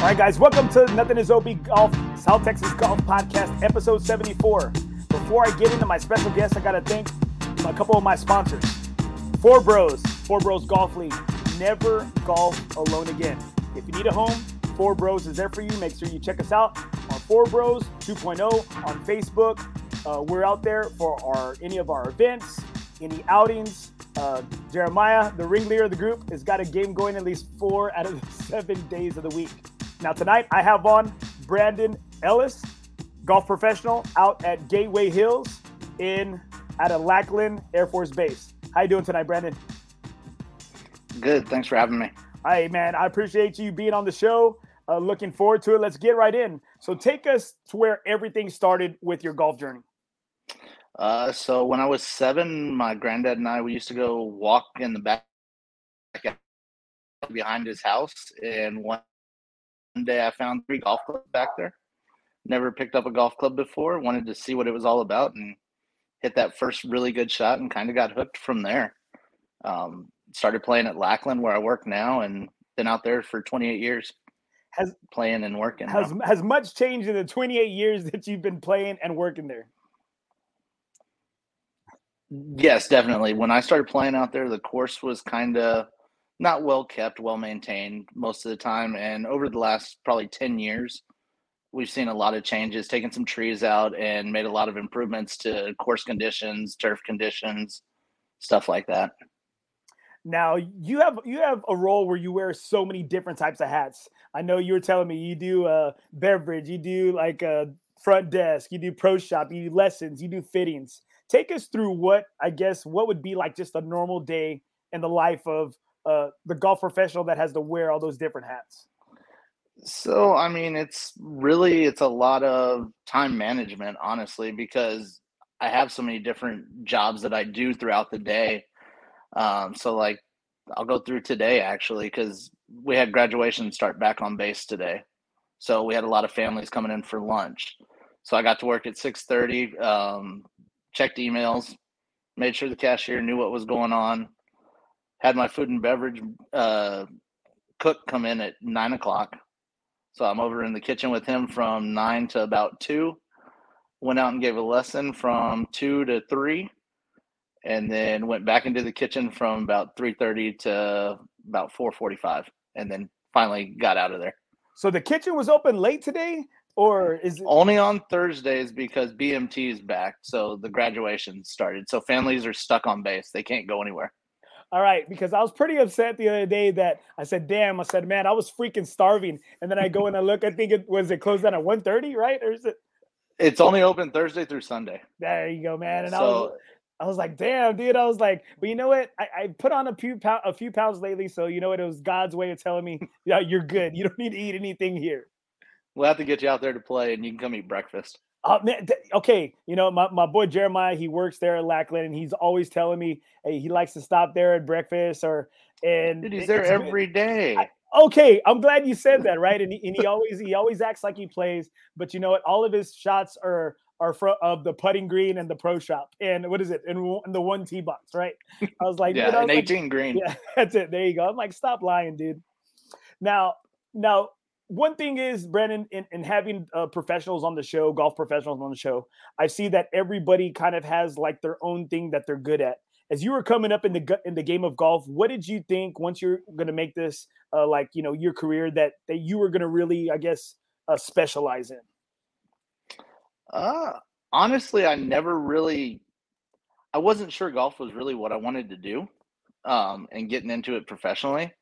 All right, guys, welcome to Nothing is OB Golf, South Texas Golf Podcast, episode 74. Before I get into my special guest, I got to thank a couple of my sponsors. Four Bros, Four Bros Golf League. Never golf alone again. If you need a home, Four Bros is there for you. Make sure you check us out on Four Bros 2.0 on Facebook. Uh, we're out there for our any of our events, any outings. Uh, Jeremiah, the ringleader of the group, has got a game going at least four out of seven days of the week. Now, tonight I have on Brandon Ellis, golf professional out at Gateway Hills in at a Lackland Air Force Base. How you doing tonight, Brandon? Good. Thanks for having me. Hey, man, I appreciate you being on the show. Uh, looking forward to it. Let's get right in. So, take us to where everything started with your golf journey. Uh, so when I was seven, my granddad and I we used to go walk in the back behind his house, and one one day I found three golf clubs back there. Never picked up a golf club before. Wanted to see what it was all about and hit that first really good shot and kind of got hooked from there. Um, started playing at Lackland where I work now and been out there for 28 years. Has playing and working. Has now. has much changed in the 28 years that you've been playing and working there? Yes, definitely. When I started playing out there, the course was kind of not well kept, well maintained most of the time. And over the last probably 10 years, we've seen a lot of changes, taken some trees out and made a lot of improvements to course conditions, turf conditions, stuff like that. Now you have you have a role where you wear so many different types of hats. I know you were telling me you do uh beverage, you do like a front desk, you do pro shop, you do lessons, you do fittings. Take us through what I guess what would be like just a normal day in the life of uh, the golf professional that has to wear all those different hats? So, I mean, it's really it's a lot of time management, honestly, because I have so many different jobs that I do throughout the day. Um, so, like, I'll go through today actually because we had graduation start back on base today. So we had a lot of families coming in for lunch. So I got to work at six thirty. Um, checked emails, made sure the cashier knew what was going on, had my food and beverage uh, cook come in at nine o'clock. So I'm over in the kitchen with him from nine to about two. Went out and gave a lesson from two to three, and then went back into the kitchen from about three thirty to about four forty-five, and then finally got out of there. So the kitchen was open late today, or is it only on Thursdays because BMT is back? So the graduation started. So families are stuck on base; they can't go anywhere. All right, because I was pretty upset the other day that I said, "Damn!" I said, "Man, I was freaking starving," and then I go and I look. I think it was it closed down at 1.30, right? Or is it? It's only open Thursday through Sunday. There you go, man. And so, I was, I was like, "Damn, dude!" I was like, "But you know what? I, I put on a few pound, a few pounds lately, so you know what? It was God's way of telling me, yeah, you're good. You don't need to eat anything here." We'll have to get you out there to play, and you can come eat breakfast. Uh, man, okay, you know my, my boy Jeremiah, he works there at Lackland, and he's always telling me, hey, he likes to stop there at breakfast or and Dude, he's there every day. I, okay, I'm glad you said that, right? And he, and he always he always acts like he plays, but you know what? All of his shots are are from of the putting green and the pro shop, and what is it? In, in the one tee box, right? I was like, yeah, an 18 like, green. Yeah, that's it. There you go. I'm like, stop lying, dude. Now, now one thing is, Brandon, in, in having uh, professionals on the show, golf professionals on the show, I see that everybody kind of has like their own thing that they're good at. As you were coming up in the in the game of golf, what did you think once you're going to make this uh, like you know your career that that you were going to really, I guess, uh, specialize in? Uh, honestly, I never really, I wasn't sure golf was really what I wanted to do, um, and getting into it professionally.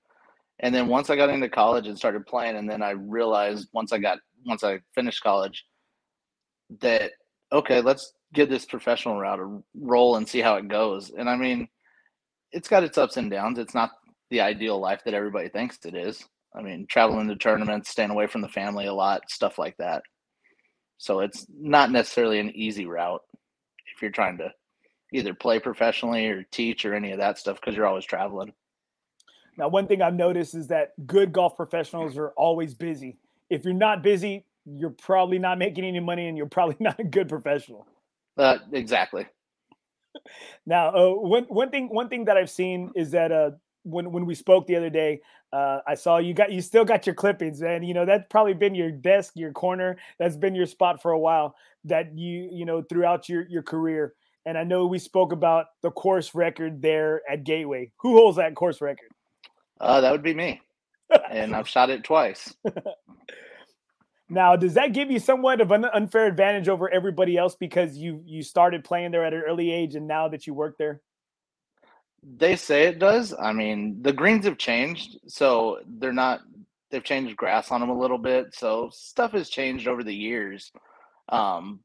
And then once I got into college and started playing, and then I realized once I got once I finished college that okay, let's give this professional route a roll and see how it goes. And I mean, it's got its ups and downs. It's not the ideal life that everybody thinks it is. I mean, traveling to tournaments, staying away from the family a lot, stuff like that. So it's not necessarily an easy route if you're trying to either play professionally or teach or any of that stuff because you're always traveling. Now, one thing I've noticed is that good golf professionals are always busy. If you're not busy, you're probably not making any money and you're probably not a good professional. Uh, exactly. Now, uh, one one thing one thing that I've seen is that uh, when when we spoke the other day, uh, I saw you got you still got your clippings, and you know that's probably been your desk, your corner. That's been your spot for a while. That you you know throughout your your career. And I know we spoke about the course record there at Gateway. Who holds that course record? Uh, that would be me, and I've shot it twice. Now, does that give you somewhat of an unfair advantage over everybody else because you you started playing there at an early age and now that you work there? They say it does. I mean, the greens have changed, so they're not. They've changed grass on them a little bit, so stuff has changed over the years. Um,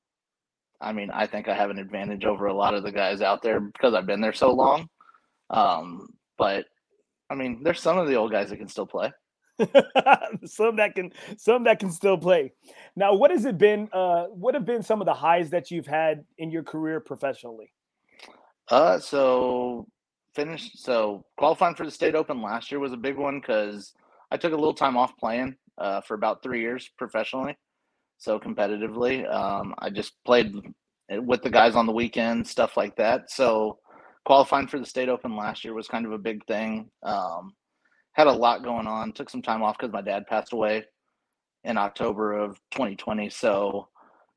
I mean, I think I have an advantage over a lot of the guys out there because I've been there so long. Um, but I mean, there's some of the old guys that can still play. some that can some that can still play. Now, what has it been? Uh, what have been some of the highs that you've had in your career professionally? Uh, so finished. So qualifying for the state open last year was a big one because I took a little time off playing uh, for about three years professionally. So competitively, um, I just played with the guys on the weekend, stuff like that. So qualifying for the state open last year was kind of a big thing. Um, had a lot going on. Took some time off because my dad passed away in October of 2020. So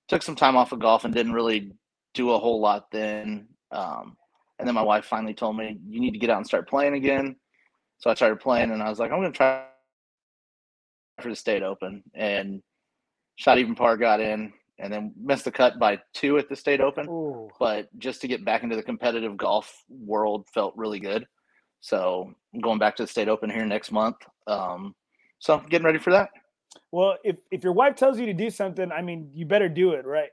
took some time off of golf and didn't really do a whole lot then. Um, and then my wife finally told me, you need to get out and start playing again. So I started playing and I was like, I'm going to try for the state open. And shot even par got in and then missed the cut by two at the state open. Ooh. But just to get back into the competitive golf world felt really good. So I'm going back to the state open here next month. Um, so getting ready for that. Well, if if your wife tells you to do something, I mean, you better do it, right?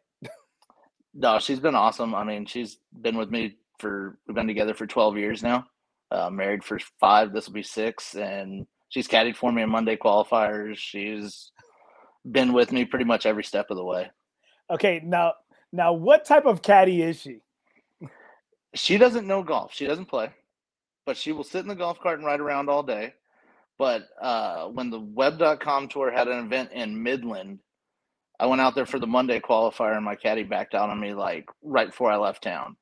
no, she's been awesome. I mean, she's been with me for we've been together for 12 years now. Uh, married for five. This will be six, and she's caddied for me in Monday qualifiers. She's been with me pretty much every step of the way. Okay, now now what type of caddy is she? She doesn't know golf. She doesn't play but she will sit in the golf cart and ride around all day. But uh, when the web.com tour had an event in Midland, I went out there for the Monday qualifier and my caddy backed out on me like right before I left town.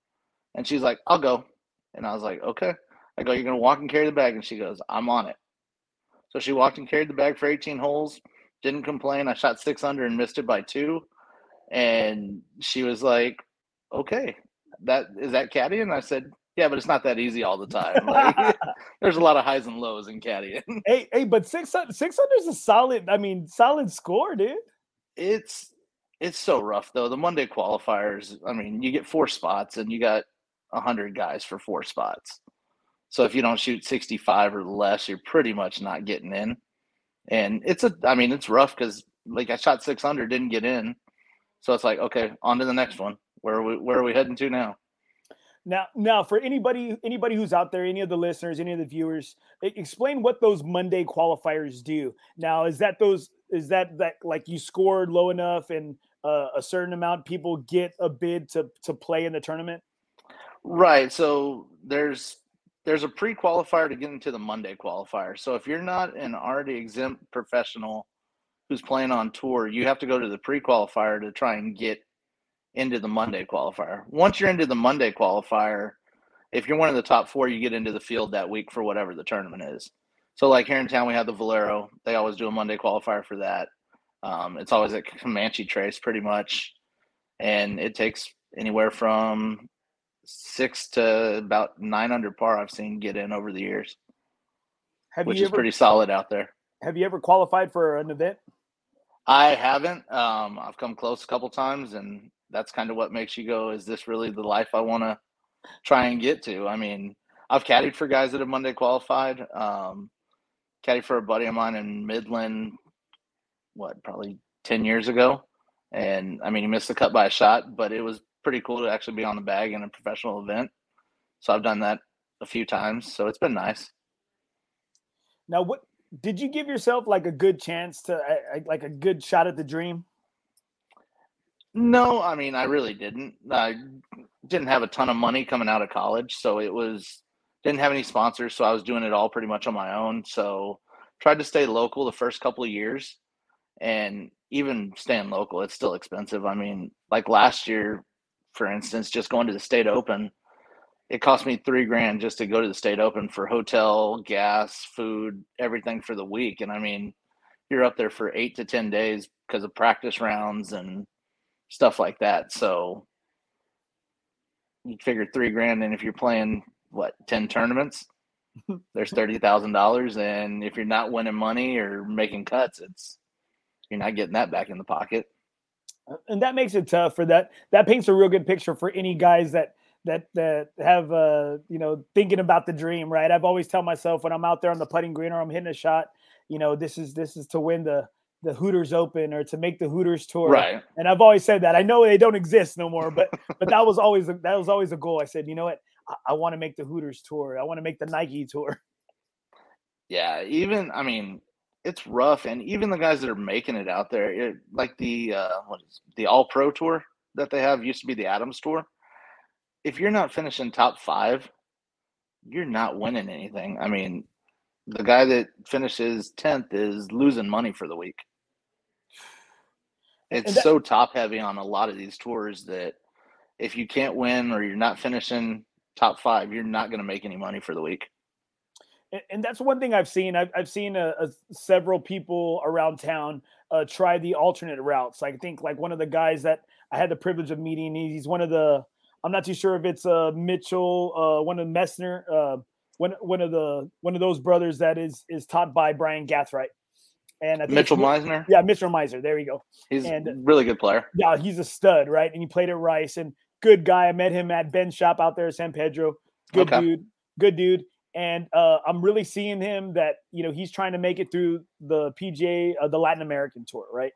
And she's like, I'll go. And I was like, okay. I go, you're going to walk and carry the bag. And she goes, I'm on it. So she walked and carried the bag for 18 holes, didn't complain. I shot six under and missed it by two. And she was like, okay, that is that caddy? And I said, yeah, but it's not that easy all the time. Like, there's a lot of highs and lows in caddying. hey, hey, but six six hundred is a solid. I mean, solid score, dude. It's it's so rough though. The Monday qualifiers. I mean, you get four spots, and you got hundred guys for four spots. So if you don't shoot sixty five or less, you're pretty much not getting in. And it's a. I mean, it's rough because like I shot six hundred, didn't get in. So it's like, okay, on to the next one. Where are we? Where are we heading to now? Now, now for anybody anybody who's out there, any of the listeners, any of the viewers, explain what those Monday qualifiers do. Now, is that those is that that like you scored low enough and uh, a certain amount people get a bid to to play in the tournament? Right. So there's there's a pre-qualifier to get into the Monday qualifier. So if you're not an already exempt professional who's playing on tour, you have to go to the pre-qualifier to try and get into the Monday qualifier. Once you're into the Monday qualifier, if you're one of the top four, you get into the field that week for whatever the tournament is. So, like here in town, we have the Valero. They always do a Monday qualifier for that. Um, it's always at Comanche Trace, pretty much, and it takes anywhere from six to about nine under par. I've seen get in over the years, have which is ever, pretty solid out there. Have you ever qualified for an event? I haven't. Um, I've come close a couple times, and that's kind of what makes you go, is this really the life I want to try and get to? I mean, I've caddied for guys that have Monday qualified. Um, caddied for a buddy of mine in Midland, what, probably 10 years ago. And I mean, he missed the cut by a shot, but it was pretty cool to actually be on the bag in a professional event. So I've done that a few times. So it's been nice. Now, what did you give yourself like a good chance to like a good shot at the dream? No, I mean, I really didn't. I didn't have a ton of money coming out of college, so it was didn't have any sponsors, so I was doing it all pretty much on my own. So tried to stay local the first couple of years, and even staying local, it's still expensive. I mean, like last year, for instance, just going to the state open, it cost me three grand just to go to the state open for hotel, gas, food, everything for the week. And I mean, you're up there for eight to 10 days because of practice rounds and stuff like that. So you figure three grand. And if you're playing what, 10 tournaments, there's $30,000. And if you're not winning money or making cuts, it's, you're not getting that back in the pocket. Uh, and that makes it tough for that. That paints a real good picture for any guys that, that that have uh you know thinking about the dream right? I've always tell myself when i'm out there on the putting green or i'm hitting a shot you know this is this is to win the the hooters open or to make the hooters tour. Right. And i've always said that. I know they don't exist no more but but that was always a, that was always a goal. I said you know what? I, I want to make the hooters tour. I want to make the nike tour. Yeah even i mean it's rough and even the guys that are making it out there it, like the uh what is the all pro tour that they have used to be the adams tour if you're not finishing top five, you're not winning anything. I mean, the guy that finishes tenth is losing money for the week. It's that, so top heavy on a lot of these tours that if you can't win or you're not finishing top five, you're not going to make any money for the week. And, and that's one thing I've seen. I've, I've seen a, a, several people around town uh, try the alternate routes. I think like one of the guys that I had the privilege of meeting, he's one of the I'm not too sure if it's uh, Mitchell, uh, one of Messner, uh, one one of the one of those brothers that is is taught by Brian Gathright. And I think Mitchell Meissner. Yeah, Mitchell Meissner. There you go. He's and, a really good player. Yeah, he's a stud, right? And he played at Rice and good guy. I met him at Ben's shop out there at San Pedro. Good okay. dude. Good dude. And uh, I'm really seeing him that you know he's trying to make it through the PGA, uh, the Latin American tour, right?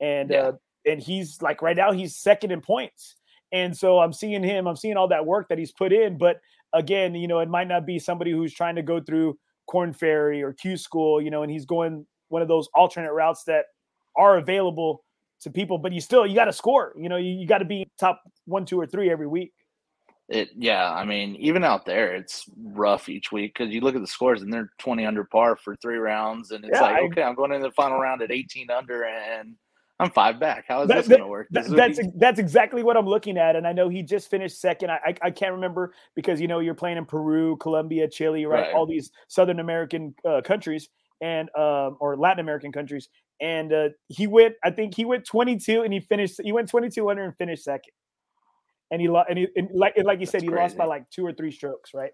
And yeah. uh, and he's like right now he's second in points and so I'm seeing him, I'm seeing all that work that he's put in. But again, you know, it might not be somebody who's trying to go through Korn Ferry or Q School, you know, and he's going one of those alternate routes that are available to people, but you still you got to score. You know, you, you got to be top one, two, or three every week. It yeah, I mean, even out there, it's rough each week because you look at the scores and they're twenty under par for three rounds, and it's yeah, like I, okay, I'm going into the final round at eighteen under, and I'm five back. How is that, this going to work? That, that's that's exactly what I'm looking at, and I know he just finished second. I, I, I can't remember because you know you're playing in Peru, Colombia, Chile, right? right. All these Southern American uh, countries and um, or Latin American countries, and uh, he went. I think he went 22, and he finished. He went 22 under and finished second. And he lost, and, he, and like like you said, that's he crazy. lost by like two or three strokes, right?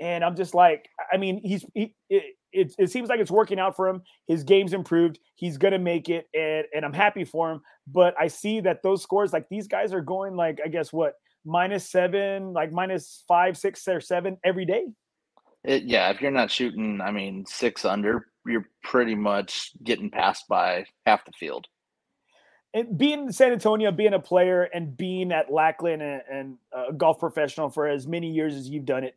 And I'm just like, I mean, he's he, it, it seems like it's working out for him. His game's improved. He's gonna make it, and and I'm happy for him. But I see that those scores, like these guys, are going like I guess what minus seven, like minus five, six, or seven every day. It, yeah, if you're not shooting, I mean, six under, you're pretty much getting passed by half the field. And being in San Antonio, being a player, and being at Lackland and, and a golf professional for as many years as you've done it,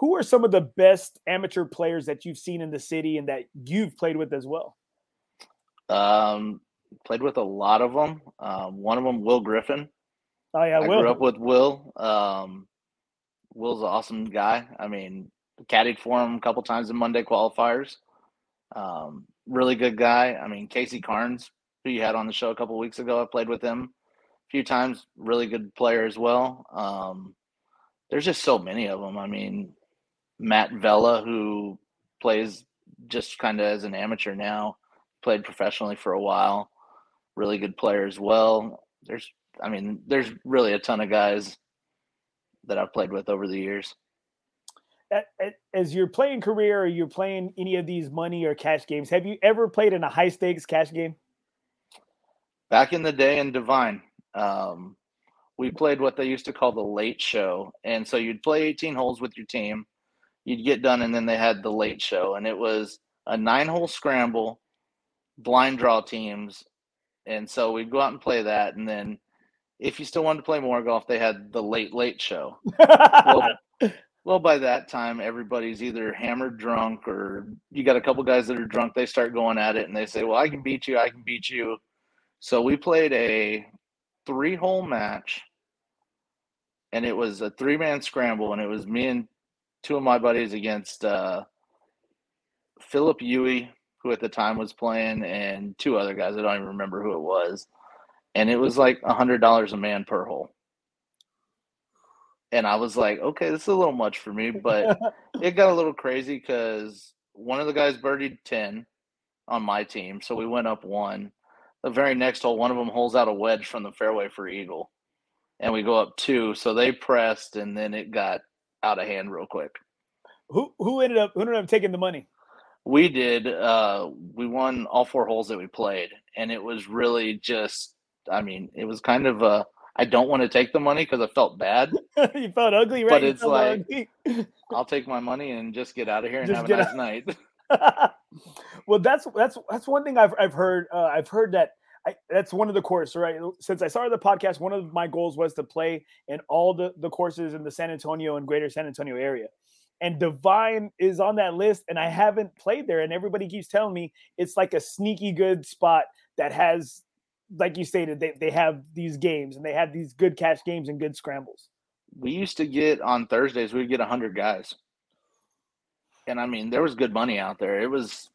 who are some of the best amateur players that you've seen in the city and that you've played with as well? Um, played with a lot of them. Um, one of them, Will Griffin. Oh yeah, I Will. grew up with Will. Um, Will's an awesome guy. I mean, caddied for him a couple times in Monday qualifiers. Um, really good guy. I mean, Casey Carnes, who you had on the show a couple weeks ago, I played with him a few times. Really good player as well. Um, there's just so many of them. I mean, Matt Vella, who plays just kind of as an amateur now, played professionally for a while. Really good player as well. There's, I mean, there's really a ton of guys that I've played with over the years. As your playing career, or you're playing any of these money or cash games, have you ever played in a high stakes cash game? Back in the day in Devine, um, we played what they used to call the late show. And so you'd play 18 holes with your team you'd get done, and then they had the late show, and it was a nine hole scramble, blind draw teams, and so we'd go out and play that, and then if you still wanted to play more golf, they had the late late show. well, well, by that time, everybody's either hammered drunk or you got a couple guys that are drunk. They start going at it and they say, Well, I can beat you. I can beat you. So we played a three hole match and it was a three man scramble. And it was me and two of my buddies against uh, Philip Huey, who at the time was playing, and two other guys. I don't even remember who it was. And it was like a hundred dollars a man per hole. and I was like, okay, this is a little much for me, but it got a little crazy because one of the guys birdied 10 on my team. So we went up one. The very next hole, one of them holes out a wedge from the fairway for Eagle. And we go up two. So they pressed and then it got out of hand real quick. Who who ended up who ended up taking the money? We did. Uh, we won all four holes that we played, and it was really just. I mean, it was kind of a. I don't want to take the money because I felt bad. you felt ugly, right? But it's like I'll take my money and just get out of here and just have a nice out. night. well, that's that's that's one thing I've I've heard. Uh, I've heard that I, that's one of the courses, right? Since I started the podcast, one of my goals was to play in all the, the courses in the San Antonio and greater San Antonio area and Devine is on that list, and I haven't played there. And everybody keeps telling me it's like a sneaky good spot that has, like you stated, they, they have these games and they have these good cash games and good scrambles. We used to get on Thursdays, we'd get 100 guys. And I mean, there was good money out there. It was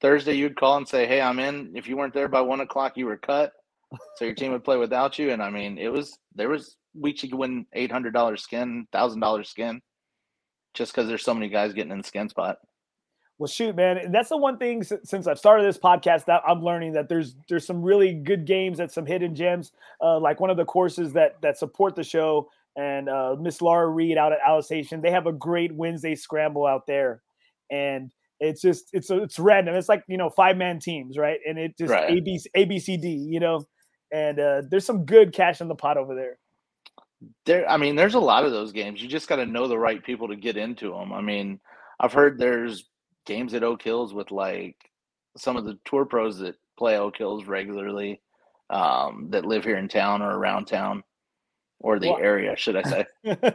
Thursday, you'd call and say, Hey, I'm in. If you weren't there by one o'clock, you were cut. So your team would play without you. And I mean, it was, there was weeks you could win $800 skin, $1,000 skin just because there's so many guys getting in the skin spot. Well, shoot, man, that's the one thing since I've started this podcast that I'm learning that there's there's some really good games at some hidden gems, uh, like one of the courses that that support the show and uh, Miss Laura Reed out at Alsatian. They have a great Wednesday scramble out there, and it's just it's it's random. It's like you know five man teams, right? And it just right. A B A B C D, you know, and uh, there's some good cash in the pot over there there i mean there's a lot of those games you just got to know the right people to get into them i mean i've heard there's games at oak hills with like some of the tour pros that play oak hills regularly um, that live here in town or around town or the well, area should i say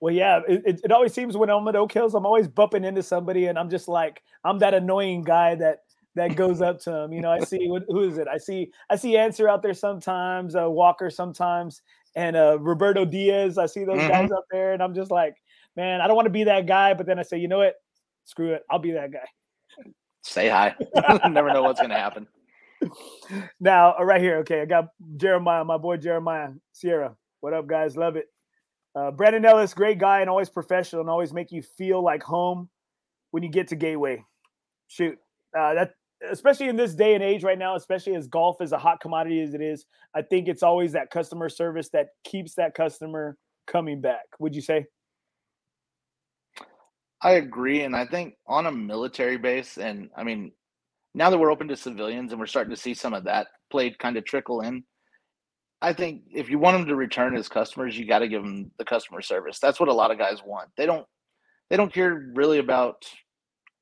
well yeah it, it always seems when i'm at oak hills i'm always bumping into somebody and i'm just like i'm that annoying guy that that goes up to him. You know, I see who is it? I see I see Ancer out there sometimes, uh, Walker sometimes, and uh, Roberto Diaz. I see those mm-hmm. guys up there, and I'm just like, man, I don't want to be that guy. But then I say, you know what? Screw it. I'll be that guy. Say hi. Never know what's going to happen. Now, uh, right here, okay, I got Jeremiah, my boy Jeremiah Sierra. What up, guys? Love it. Uh, Brandon Ellis, great guy and always professional and always make you feel like home when you get to Gateway. Shoot, uh, that especially in this day and age right now, especially as golf is a hot commodity as it is, I think it's always that customer service that keeps that customer coming back. Would you say? I agree. And I think on a military base, and I mean, now that we're open to civilians and we're starting to see some of that played kind of trickle in, I think if you want them to return as customers, you got to give them the customer service. That's what a lot of guys want. They don't, they don't care really about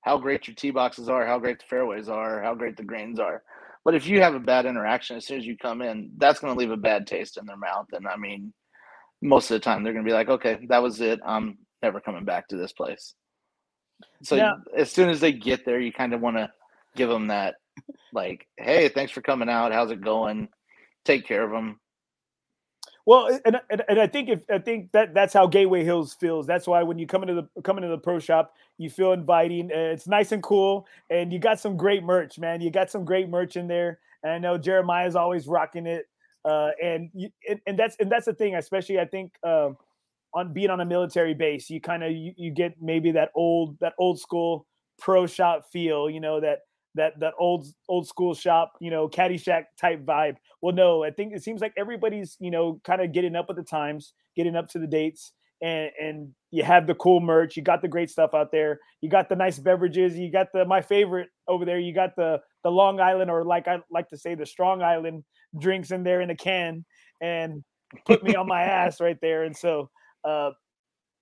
how great your tee boxes are, how great the fairways are, how great the greens are. But if you have a bad interaction as soon as you come in, that's going to leave a bad taste in their mouth. And I mean, most of the time they're going to be like, okay, that was it. I'm never coming back to this place. So yeah. as soon as they get there, you kind of want to give them that, like, hey, thanks for coming out. How's it going? Take care of them. Well, and, and, and I think if I think that that's how Gateway Hills feels. That's why when you come into the come into the pro shop, you feel inviting. It's nice and cool, and you got some great merch, man. You got some great merch in there. And I know Jeremiah's always rocking it. Uh, and you, and, and that's and that's the thing, especially I think uh, on being on a military base, you kind of you, you get maybe that old that old school pro shop feel. You know that that that old old school shop, you know, Caddyshack type vibe. Well, no, I think it seems like everybody's, you know, kind of getting up with the times, getting up to the dates, and and you have the cool merch, you got the great stuff out there, you got the nice beverages, you got the my favorite over there, you got the the Long Island or like I like to say the Strong Island drinks in there in a can, and put me on my ass right there. And so, uh,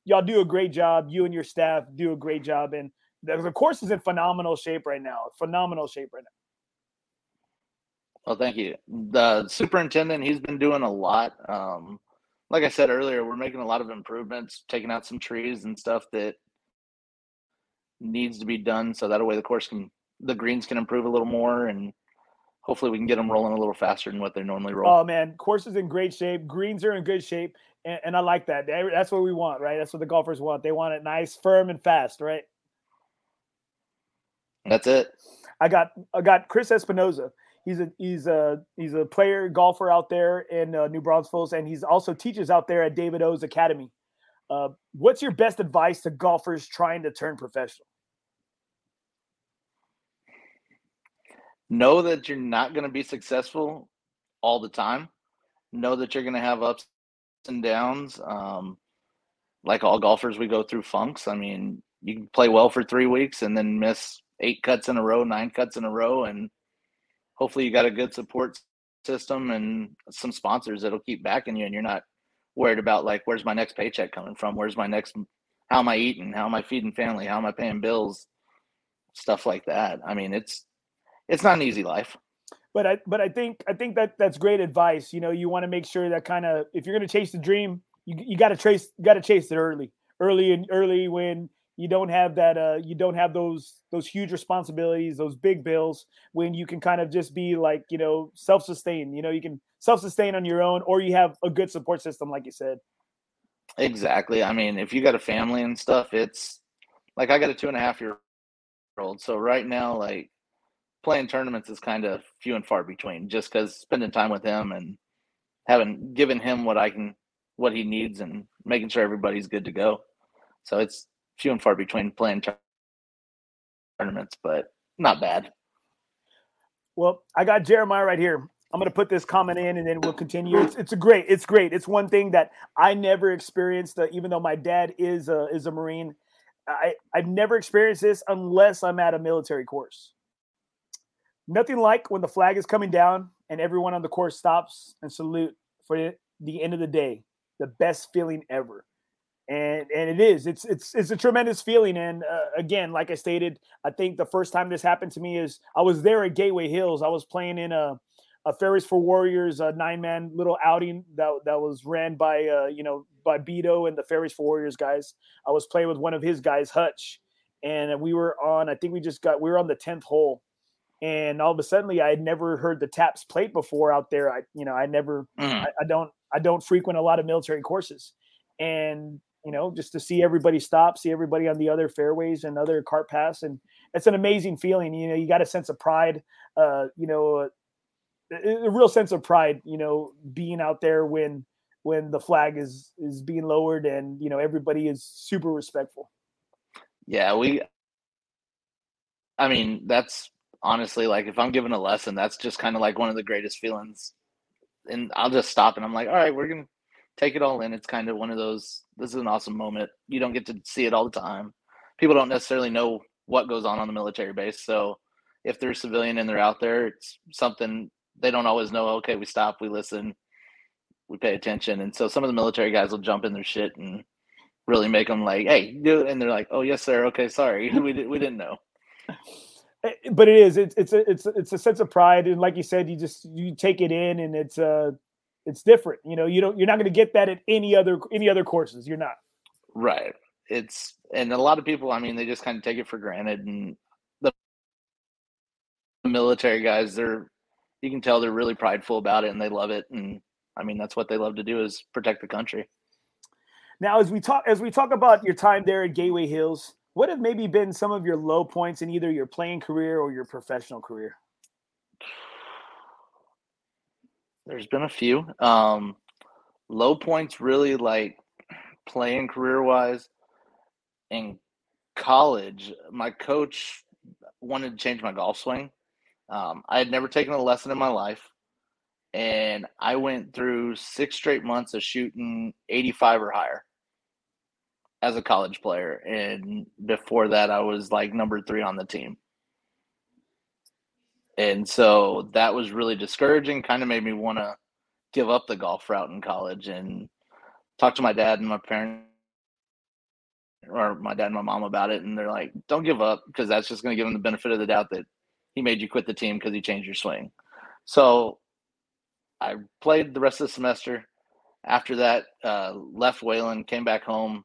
y'all do a great job. You and your staff do a great job, and the, course is in phenomenal shape right now. Phenomenal shape right now. Well, thank you. The superintendent, he's been doing a lot. Um, like I said earlier, we're making a lot of improvements, taking out some trees and stuff that needs to be done, so that way the course can, the greens can improve a little more, and hopefully we can get them rolling a little faster than what they normally roll. Oh man, course is in great shape. Greens are in good shape, and, and I like that. That's what we want, right? That's what the golfers want. They want it nice, firm, and fast, right? That's it. I got I got Chris Espinoza. He's a he's a he's a player golfer out there in uh, New Braunfels, and he's also teaches out there at David O's Academy. Uh, what's your best advice to golfers trying to turn professional? Know that you're not going to be successful all the time. Know that you're going to have ups and downs. Um, like all golfers, we go through funks. I mean, you can play well for three weeks and then miss eight cuts in a row, nine cuts in a row, and hopefully you got a good support system and some sponsors that'll keep backing you, and you're not worried about like where's my next paycheck coming from, where's my next, how am I eating, how am I feeding family, how am I paying bills, stuff like that. I mean, it's it's not an easy life. But I but I think I think that that's great advice. You know, you want to make sure that kind of if you're going to chase the dream, you you got to trace got to chase it early, early and early when you don't have that uh you don't have those those huge responsibilities those big bills when you can kind of just be like you know self-sustained you know you can self-sustain on your own or you have a good support system like you said. Exactly i mean if you got a family and stuff it's like i got a two and a half year old so right now like playing tournaments is kind of few and far between just because spending time with him and having given him what i can what he needs and making sure everybody's good to go. So it's few and far between playing tournaments, but not bad. Well, I got Jeremiah right here. I'm going to put this comment in and then we'll continue. It's, it's a great, it's great. It's one thing that I never experienced, uh, even though my dad is a, is a Marine. I, I've never experienced this unless I'm at a military course. Nothing like when the flag is coming down and everyone on the course stops and salute for the end of the day. The best feeling ever and and it is it's it's it's a tremendous feeling and uh, again like i stated i think the first time this happened to me is i was there at gateway hills i was playing in a a Fairways for Warriors a nine man little outing that that was ran by uh, you know by Beto and the Fairways for Warriors guys. I was playing with one of his guys, Hutch, and we were on. I think we just got we were on the tenth hole, and all of a sudden I had never heard the taps played before out there. I you know I never mm. I, I don't I don't frequent a lot of military courses, and you know, just to see everybody stop, see everybody on the other fairways and other cart paths. And it's an amazing feeling. You know, you got a sense of pride, uh, you know, a, a real sense of pride, you know, being out there when, when the flag is, is being lowered and, you know, everybody is super respectful. Yeah. We, I mean, that's honestly like, if I'm given a lesson, that's just kind of like one of the greatest feelings and I'll just stop and I'm like, all right, we're going to, take it all in. It's kind of one of those. This is an awesome moment. You don't get to see it all the time. People don't necessarily know what goes on on the military base. So if they're civilian and they're out there, it's something they don't always know. Okay, we stop, we listen, we pay attention, and so some of the military guys will jump in their shit and really make them like, "Hey, do," it. and they're like, "Oh yes, sir. Okay, sorry, we did, we didn't know." Eh, but it is it's it's a it's it's a sense of pride and like you said you just you take it in and it's uh it's different. You know, you don't you're not going to get that at any other any other courses. You're not. Right. It's and a lot of people, I mean, they just kind of take it for granted and the military guys, they're you can tell they're really prideful about it and they love it and I mean, that's what they love to do is protect the country. Now, as we talk as we talk about your time there at Gateway Hills, what have maybe been some of your low points in either your playing career or your professional career? There's been a few. Um, low points really like playing career wise in college. My coach wanted to change my golf swing. Um, I had never taken a lesson in my life, and I went through six straight months of shooting 85 or higher as a college player. And before that, I was like number three on the team and so that was really discouraging kind of made me want to give up the golf route in college and talk to my dad and my parents or my dad and my mom about it and they're like don't give up because that's just going to give him the benefit of the doubt that he made you quit the team because he changed your swing. So i played the rest of the semester. After that uh, left wayland came back home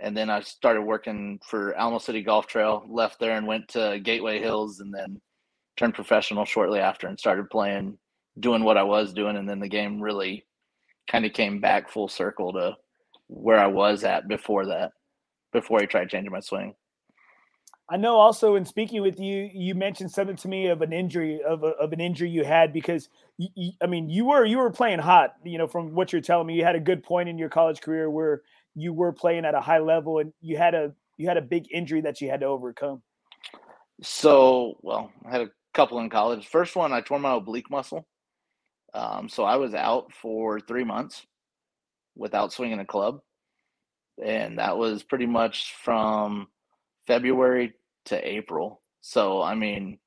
and then i started working for alamo city golf trail left there and went to gateway hills and then turned professional shortly after and started playing, doing what I was doing, and then the game really kind of came back full circle to where I was at before that, before I tried changing my swing. I know also in speaking with you, you mentioned something to me of an injury of, a, of an injury you had because you, you, I mean you were you were playing hot, you know, from what you're telling me. You had a good point in your college career where you were playing at a high level and you had a you had a big injury that you had to overcome? So, well, I had a couple in college. First one, I tore my oblique muscle. Um, so I was out for three months without swinging a club. And that was pretty much from February to April. So, I mean,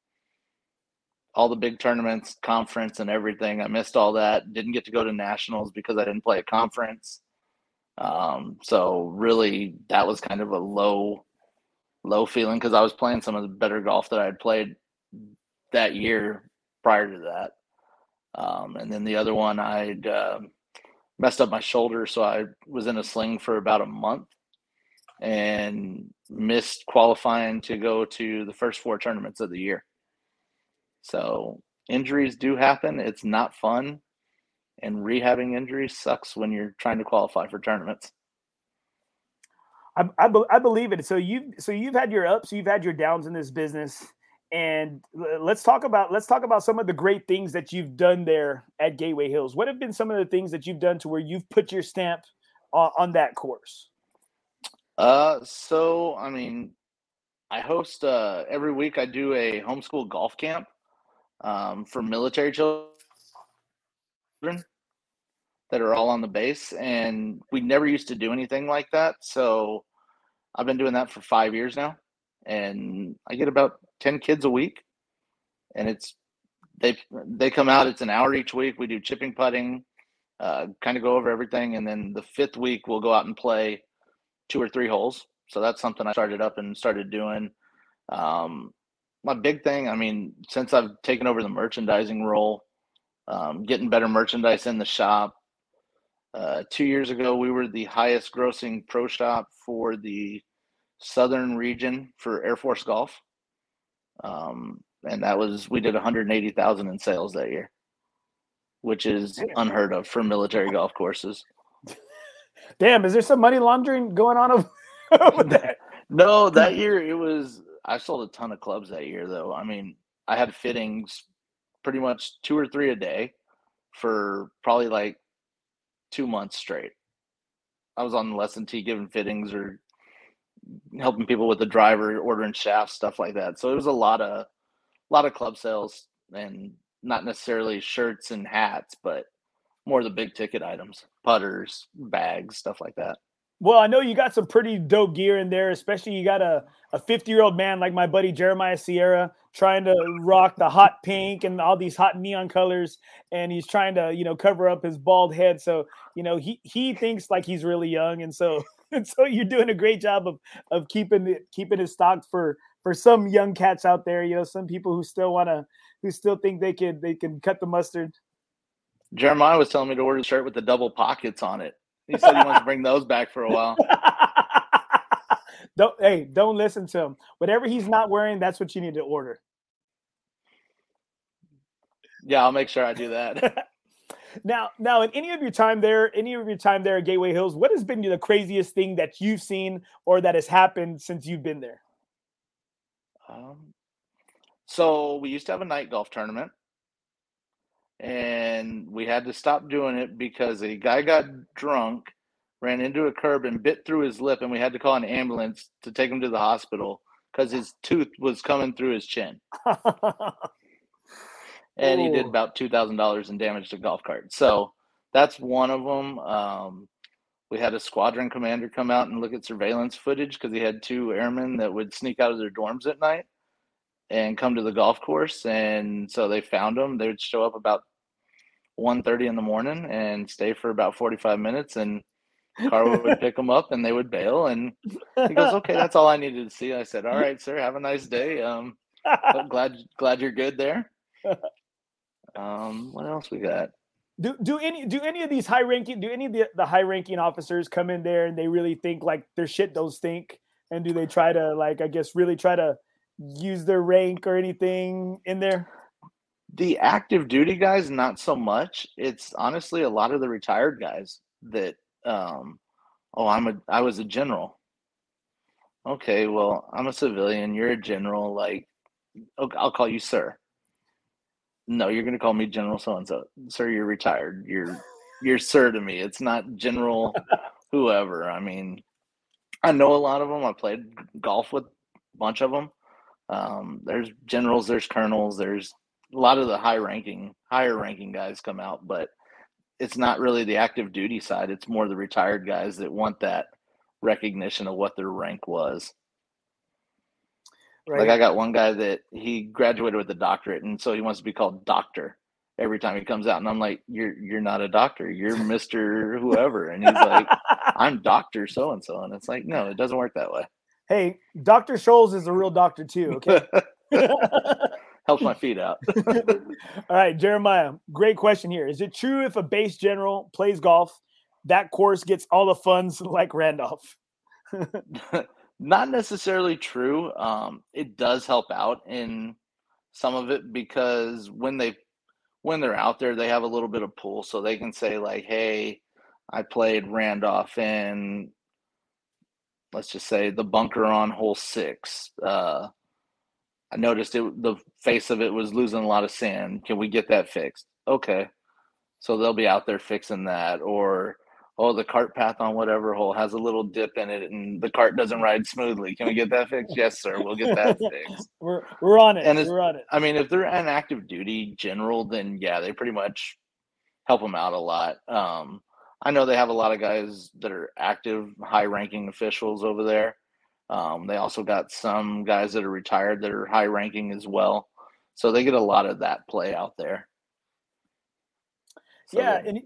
all the big tournaments, conference, and everything. I missed all that. Didn't get to go to nationals because I didn't play a conference. Um, so really, that was kind of a low, low feeling because I was playing some of the better golf that I had played that year prior to that. Um, and then the other one, I'd uh, messed up my shoulder, so I was in a sling for about a month and missed qualifying to go to the first four tournaments of the year. So injuries do happen. It's not fun. And rehabbing injuries sucks when you're trying to qualify for tournaments. I, I, I believe it. So you so you've had your ups, you've had your downs in this business, and let's talk about let's talk about some of the great things that you've done there at Gateway Hills. What have been some of the things that you've done to where you've put your stamp on, on that course? Uh, so I mean, I host uh, every week. I do a homeschool golf camp um, for military children that are all on the base, and we never used to do anything like that. So I've been doing that for five years now, and I get about ten kids a week, and it's they they come out. It's an hour each week. We do chipping, putting, uh, kind of go over everything, and then the fifth week we'll go out and play two or three holes. So that's something I started up and started doing. Um, my big thing, I mean, since I've taken over the merchandising role, um, getting better merchandise in the shop. Uh, two years ago, we were the highest grossing pro shop for the southern region for Air Force Golf. Um, and that was, we did 180,000 in sales that year, which is unheard of for military golf courses. Damn, is there some money laundering going on with that? No, that year it was I sold a ton of clubs that year, though. I mean, I had fittings pretty much two or three a day for probably like two months straight. I was on lesson tee giving fittings or helping people with the driver, ordering shafts, stuff like that. So it was a lot of a lot of club sales and not necessarily shirts and hats, but more the big ticket items, putters, bags, stuff like that. Well, I know you got some pretty dope gear in there, especially you got a, a 50 year old man like my buddy Jeremiah Sierra trying to rock the hot pink and all these hot neon colors. And he's trying to, you know, cover up his bald head. So, you know, he, he thinks like he's really young. And so, and so you're doing a great job of, of keeping the keeping it stocked for, for some young cats out there, you know, some people who still want to, who still think they can, they can cut the mustard. Jeremiah was telling me to order a shirt with the double pockets on it. He said he wants to bring those back for a while. don't hey, don't listen to him. Whatever he's not wearing, that's what you need to order. Yeah, I'll make sure I do that. now, now, in any of your time there, any of your time there at Gateway Hills, what has been the craziest thing that you've seen or that has happened since you've been there? Um, so we used to have a night golf tournament and we had to stop doing it because a guy got drunk, ran into a curb and bit through his lip, and we had to call an ambulance to take him to the hospital because his tooth was coming through his chin. and he did about two thousand dollars in damage to golf cart. So that's one of them. Um, we had a squadron commander come out and look at surveillance footage because he had two airmen that would sneak out of their dorms at night and come to the golf course. And so they found them. They would show up about 1.30 in the morning and stay for about 45 minutes and car would pick them up and they would bail and he goes okay that's all i needed to see i said all right sir have a nice day um glad glad you're good there um what else we got do do any do any of these high ranking do any of the, the high ranking officers come in there and they really think like their shit don't stink and do they try to like i guess really try to use their rank or anything in there the active duty guys, not so much. It's honestly a lot of the retired guys that, um, oh, I'm a, I was a general. Okay, well, I'm a civilian. You're a general. Like, okay, I'll call you sir. No, you're gonna call me General so and so. Sir, you're retired. You're you're sir to me. It's not General whoever. I mean, I know a lot of them. I played golf with a bunch of them. Um, there's generals, there's colonels, there's a lot of the high ranking, higher ranking guys come out, but it's not really the active duty side. It's more the retired guys that want that recognition of what their rank was. Right. Like I got one guy that he graduated with a doctorate, and so he wants to be called doctor every time he comes out. And I'm like, "You're you're not a doctor. You're Mister whoever." And he's like, "I'm Doctor so and so." And it's like, no, it doesn't work that way. Hey, Doctor Scholl's is a real doctor too. Okay. Helps my feet out. All right, Jeremiah. Great question here. Is it true if a base general plays golf, that course gets all the funds like Randolph? Not necessarily true. Um, it does help out in some of it because when they when they're out there, they have a little bit of pull, so they can say like, "Hey, I played Randolph in, let's just say the bunker on hole six. Uh, I noticed it. The face of it was losing a lot of sand. Can we get that fixed? Okay, so they'll be out there fixing that, or oh, the cart path on whatever hole has a little dip in it and the cart doesn't ride smoothly. Can we get that fixed? yes, sir. We'll get that fixed. we're we're on it. And we're on it. I mean, if they're an active duty general, then yeah, they pretty much help them out a lot. Um, I know they have a lot of guys that are active, high ranking officials over there. Um, they also got some guys that are retired that are high ranking as well. So they get a lot of that play out there. So yeah, and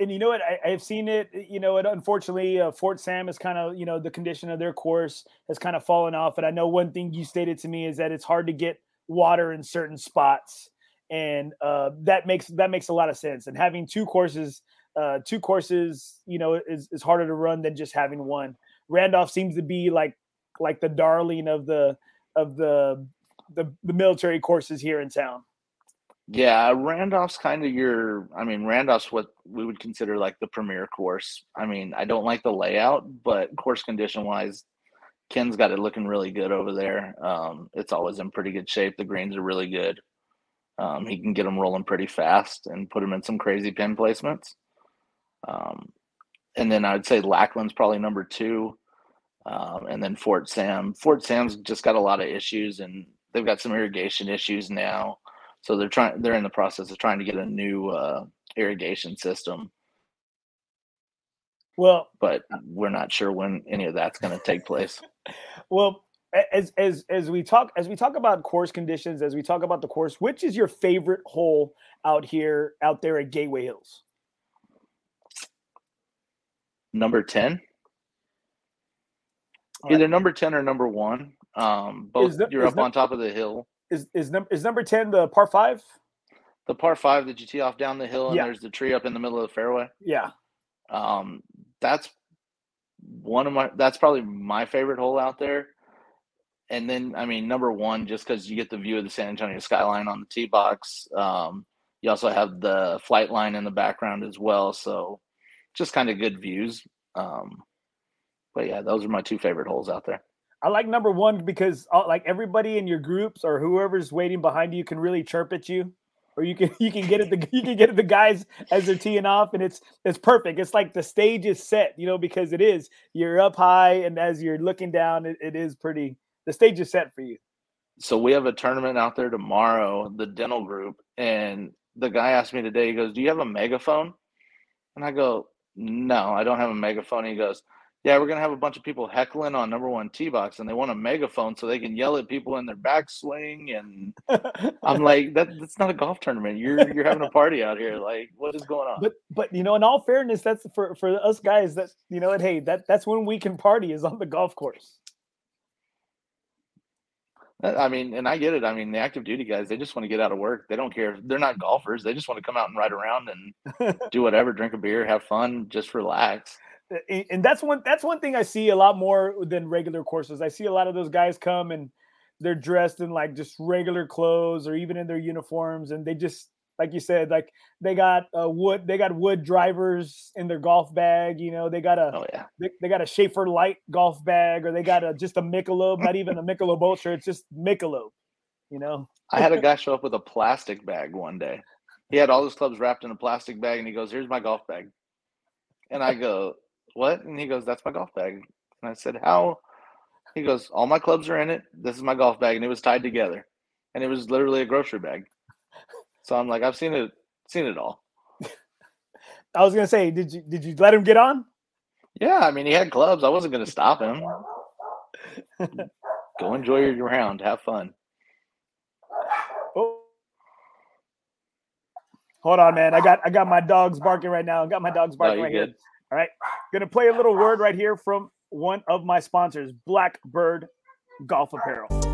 and you know what? I, have seen it. You know, it unfortunately, uh, Fort Sam is kind of you know the condition of their course has kind of fallen off. And I know one thing you stated to me is that it's hard to get water in certain spots, and uh, that makes that makes a lot of sense. And having two courses, uh, two courses, you know, is is harder to run than just having one. Randolph seems to be like like the darling of the of the the, the military courses here in town. Yeah, Randolph's kind of your. I mean, Randolph's what we would consider like the premier course. I mean, I don't like the layout, but course condition wise, Ken's got it looking really good over there. Um, it's always in pretty good shape. The greens are really good. Um, he can get them rolling pretty fast and put them in some crazy pin placements. Um, and then I'd say Lackland's probably number two. Um, and then Fort Sam. Fort Sam's just got a lot of issues, and they've got some irrigation issues now. So they're trying. They're in the process of trying to get a new uh, irrigation system. Well, but we're not sure when any of that's going to take place. well, as as as we talk as we talk about course conditions, as we talk about the course, which is your favorite hole out here out there at Gateway Hills? Number ten. Either number ten or number one. Um, both the, you're up the, on top of the hill is is number is number ten the par five? The par five that you tee off down the hill and yeah. there's the tree up in the middle of the fairway. Yeah. Um, that's one of my that's probably my favorite hole out there. And then I mean number one, just because you get the view of the San Antonio skyline on the tee box. Um, you also have the flight line in the background as well, so just kind of good views. Um, but yeah, those are my two favorite holes out there. I like number one because like everybody in your groups or whoever's waiting behind you can really chirp at you, or you can you can get at the you can get at the guys as they're teeing off, and it's it's perfect. It's like the stage is set, you know, because it is you're up high, and as you're looking down, it, it is pretty. The stage is set for you. So we have a tournament out there tomorrow, the dental group, and the guy asked me today. He goes, "Do you have a megaphone?" And I go, "No, I don't have a megaphone." He goes yeah, we're gonna have a bunch of people heckling on number one tee box, and they want a megaphone so they can yell at people in their backswing. And I'm like, that that's not a golf tournament. You're you're having a party out here. Like, what is going on? But but you know, in all fairness, that's for for us guys. That you know, and hey, that that's when we can party is on the golf course. I mean, and I get it. I mean, the active duty guys, they just want to get out of work. They don't care. They're not golfers. They just want to come out and ride around and do whatever, drink a beer, have fun, just relax and that's one that's one thing I see a lot more than regular courses. I see a lot of those guys come and they're dressed in like just regular clothes or even in their uniforms, and they just like you said, like they got a wood they got wood drivers in their golf bag. You know, they got a oh, yeah. they, they got a Schaefer Light golf bag, or they got a just a Michelob, not even a Michelob Ultra, it's just Michelob. You know, I had a guy show up with a plastic bag one day. He had all his clubs wrapped in a plastic bag, and he goes, "Here's my golf bag," and I go, what? And he goes, that's my golf bag. And I said, how? He goes, all my clubs are in it. This is my golf bag, and it was tied together, and it was literally a grocery bag. So I'm like, I've seen it, seen it all. I was gonna say, did you did you let him get on? Yeah, I mean, he had clubs. I wasn't gonna stop him. Go enjoy your round. Have fun. Oh. Hold on, man. I got I got my dogs barking right now. I got my dogs barking No, right you're here. All right. Gonna play a little word right here from one of my sponsors, Blackbird Golf Apparel.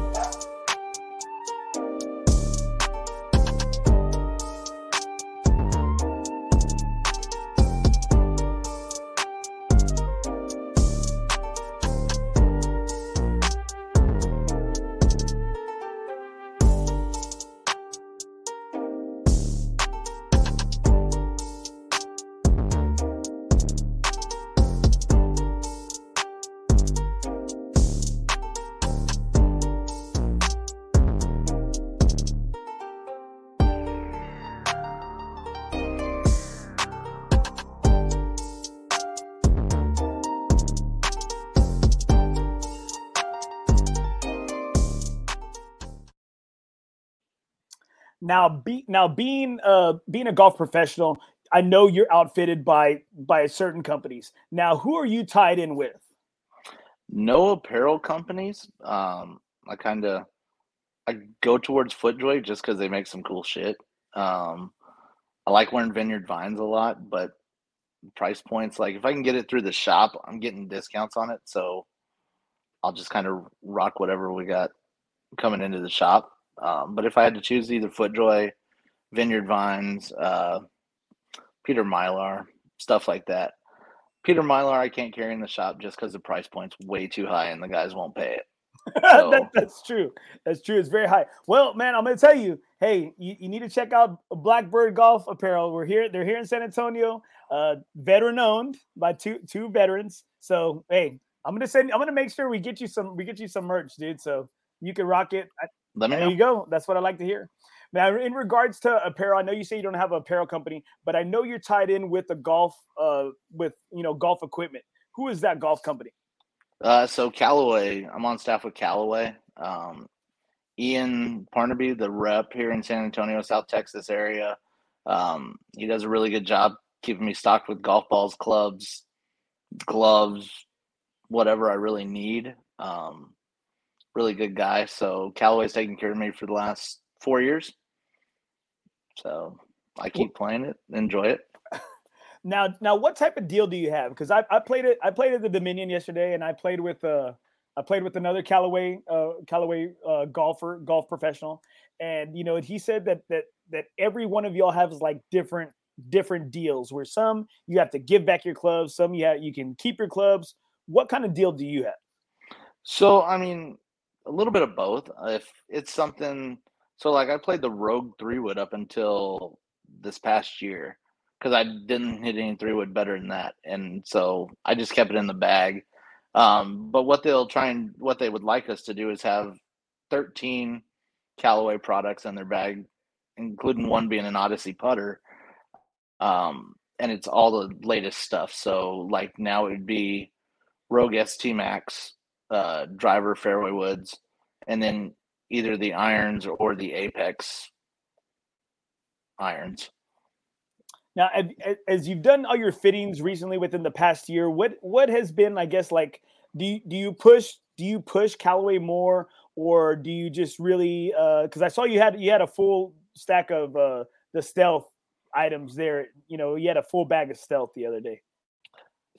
Now, be now being uh being a golf professional, I know you're outfitted by by certain companies. Now, who are you tied in with? No apparel companies. Um, I kind of I go towards FootJoy just because they make some cool shit. Um, I like wearing Vineyard Vines a lot, but price points like if I can get it through the shop, I'm getting discounts on it. So I'll just kind of rock whatever we got coming into the shop. Um, but if I had to choose either FootJoy, Vineyard Vines, uh, Peter Millar, stuff like that. Peter Millar, I can't carry in the shop just because the price point's way too high and the guys won't pay it. that, that's true. That's true. It's very high. Well, man, I'm gonna tell you. Hey, you, you need to check out Blackbird Golf Apparel. We're here. They're here in San Antonio. Uh, veteran owned by two two veterans. So hey, I'm gonna send. I'm gonna make sure we get you some. We get you some merch, dude. So you can rock it. I- Let me There know. you go. That's what I like to hear. Now, in regards to apparel, I know you say you don't have an apparel company, but I know you're tied in with the golf, uh, with you know golf equipment. Who is that golf company? Uh, so Callaway, I'm on staff with Callaway. Um, Ian Parnaby, the rep here in San Antonio, South Texas area. Um, he does a really good job keeping me stocked with golf balls, clubs, gloves, whatever I really need. Um, really good guy. So Callaway's taken care of me for the last four years. So I keep playing it, enjoy it. Now, now, what type of deal do you have? Because I, I played it. I played at the Dominion yesterday, and I played with uh, I played with another Callaway, uh, Callaway uh, golfer, golf professional, and you know, he said that that that every one of y'all has like different different deals. Where some you have to give back your clubs, some you have, you can keep your clubs. What kind of deal do you have? So, I mean, a little bit of both. If it's something, so like I played the Rogue three wood up until this past year because I didn't hit any three wood better than that, and so I just kept it in the bag. Um, but what they'll try and what they would like us to do is have 13 Callaway products in their bag, including one being an Odyssey putter. Um, and it's all the latest stuff. So like now it would be Rogue ST Max, uh, driver fairway woods, and then either the irons or the Apex irons. Now, as- you've done all your fittings recently within the past year, what what has been, I guess, like do you, do you push do you push Callaway more, or do you just really? Because I saw you had you had a full stack of uh, the stealth items there. You know, you had a full bag of stealth the other day.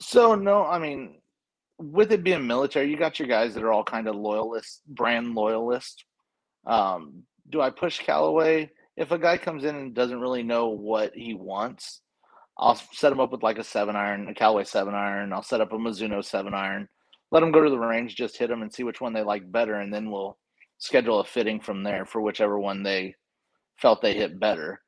So no, I mean, with it being military, you got your guys that are all kind of loyalists, brand loyalists. Um, do I push Callaway? If a guy comes in and doesn't really know what he wants, I'll set him up with like a seven iron, a Callaway seven iron. I'll set up a Mizuno seven iron. Let them go to the range, just hit them and see which one they like better, and then we'll schedule a fitting from there for whichever one they felt they hit better.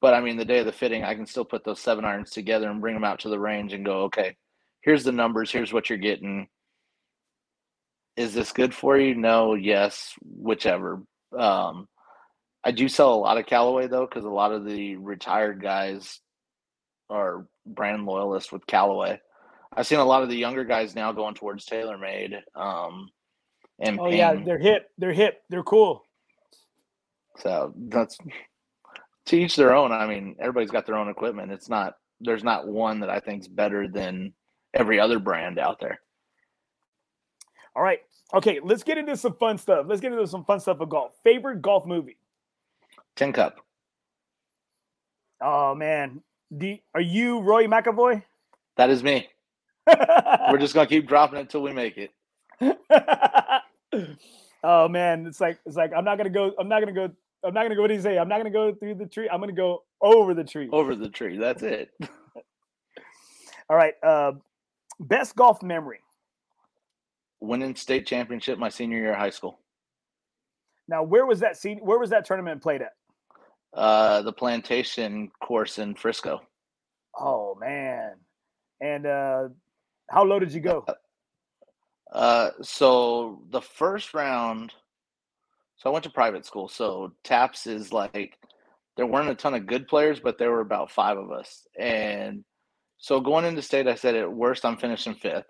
But I mean, the day of the fitting, I can still put those seven irons together and bring them out to the range and go, okay, here's the numbers, here's what you're getting. Is this good for you? No, yes, whichever. Um, I do sell a lot of Callaway though, because a lot of the retired guys are brand loyalists with Callaway. I've seen a lot of the younger guys now going towards TaylorMade. Um, and oh yeah, they're hip. They're hip. They're cool. So that's to each their own. I mean, everybody's got their own equipment. It's not there's not one that I think's better than every other brand out there. All right. Okay, let's get into some fun stuff. Let's get into some fun stuff of golf. Favorite golf movie? Tin Cup. Oh man, are you Roy McAvoy? That is me. We're just gonna keep dropping it until we make it. oh man, it's like it's like I'm not gonna go. I'm not gonna go. I'm not gonna go. What do you say? I'm not gonna go through the tree. I'm gonna go over the tree. Over the tree. That's it. All right. Uh, best golf memory. Winning state championship my senior year of high school. Now, where was that scene? Where was that tournament played at? Uh, the plantation course in Frisco. Oh man. And uh how low did you go? Uh, so the first round, so I went to private school. So TAPPS is like there weren't a ton of good players, but there were about five of us. And so going into state, I said at worst I'm finishing fifth.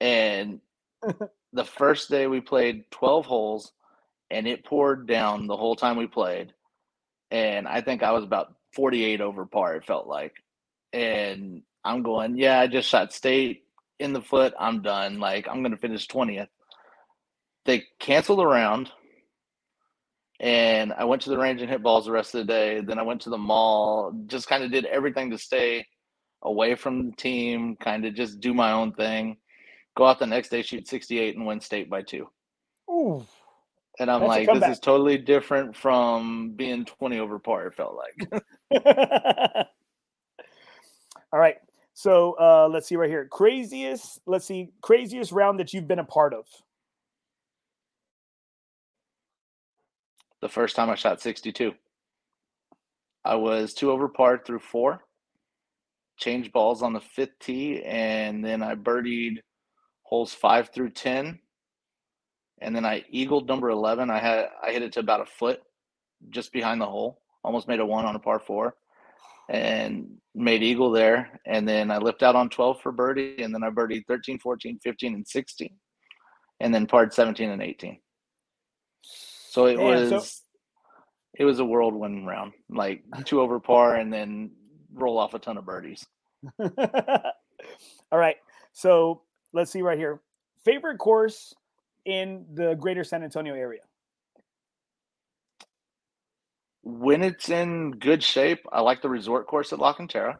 And the first day we played 12 holes and it poured down the whole time we played. And I think I was about 48 over par, it felt like. And I'm going, yeah, I just shot state in the foot. I'm done. Like, I'm going to finish 20th. They canceled the round. And I went to the range and hit balls the rest of the day. Then I went to the mall, just kind of did everything to stay away from the team, kind of just do my own thing. Go out the next day, shoot 68, and win state by two. Ooh. And I'm like, this is totally different from being 20 over par, it felt like. All right. So uh, let's see right here. Craziest, let's see, craziest round that you've been a part of. The first time I shot 62. I was two over par through four, changed balls on the fifth tee, and then I birdied holes five through 10. And then I eagled number 11. I had, I hit it to about a foot just behind the hole, almost made a one on a par four and made eagle there. And then I lipped out on 12 for birdie. And then I birdied 13, 14, 15, and 16. And then parred 17 and 18. So it was so- it was a whirlwind round, like two over par and then roll off a ton of birdies. All right. So let's see right here. Favorite course in the greater San Antonio area? when it's in good shape, I like the resort course at La Cantera.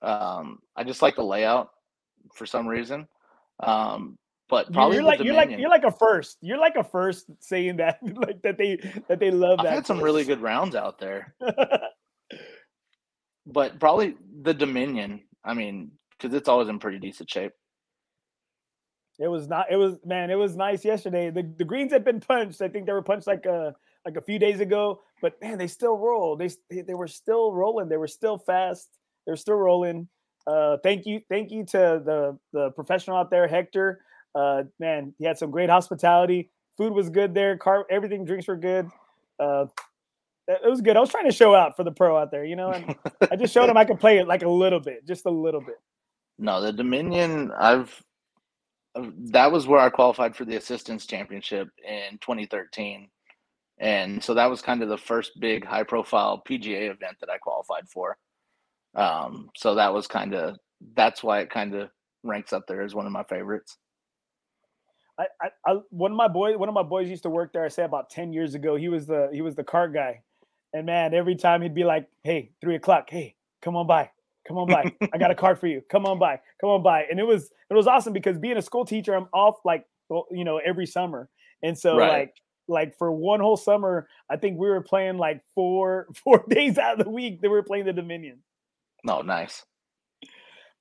Um, I just like the layout for some reason. Um, but probably you're like you're like you're like a first. You're like a first saying that like that they that they love I've that. had some really good rounds out there. but probably the Dominion. I mean, because it's always in pretty decent shape. It was not. It was man. It was nice yesterday. The the greens had been punched. I think they were punched like a like a few days ago. But man, they still roll. They they were still rolling. They were still fast. They're still rolling. Uh, thank you, thank you to the the professional out there, Hector. Uh, man, he had some great hospitality. Food was good there. Car, everything, drinks were good. Uh, it was good. I was trying to show out for the pro out there, you know, and I just showed him I could play it like a little bit, just a little bit. No, the Dominion, I've that was where I qualified for the assistants championship in 2013. And so that was kind of the first big high profile PGA event that I qualified for. Um, so that was kind of that's why it kind of ranks up there as one of my favorites. I, I, I, one of my boys one of my boys used to work there. I say about ten years ago. He was the he was the cart guy, and man, every time he'd be like, "Hey, three o'clock. Hey, come on by, come on by. I got a card for you. Come on by, come on by." And it was it was awesome because being a school teacher, I'm off like you know every summer, and so right. like like for one whole summer, I think we were playing like four four days out of the week that we were playing the Dominion. No, oh, nice.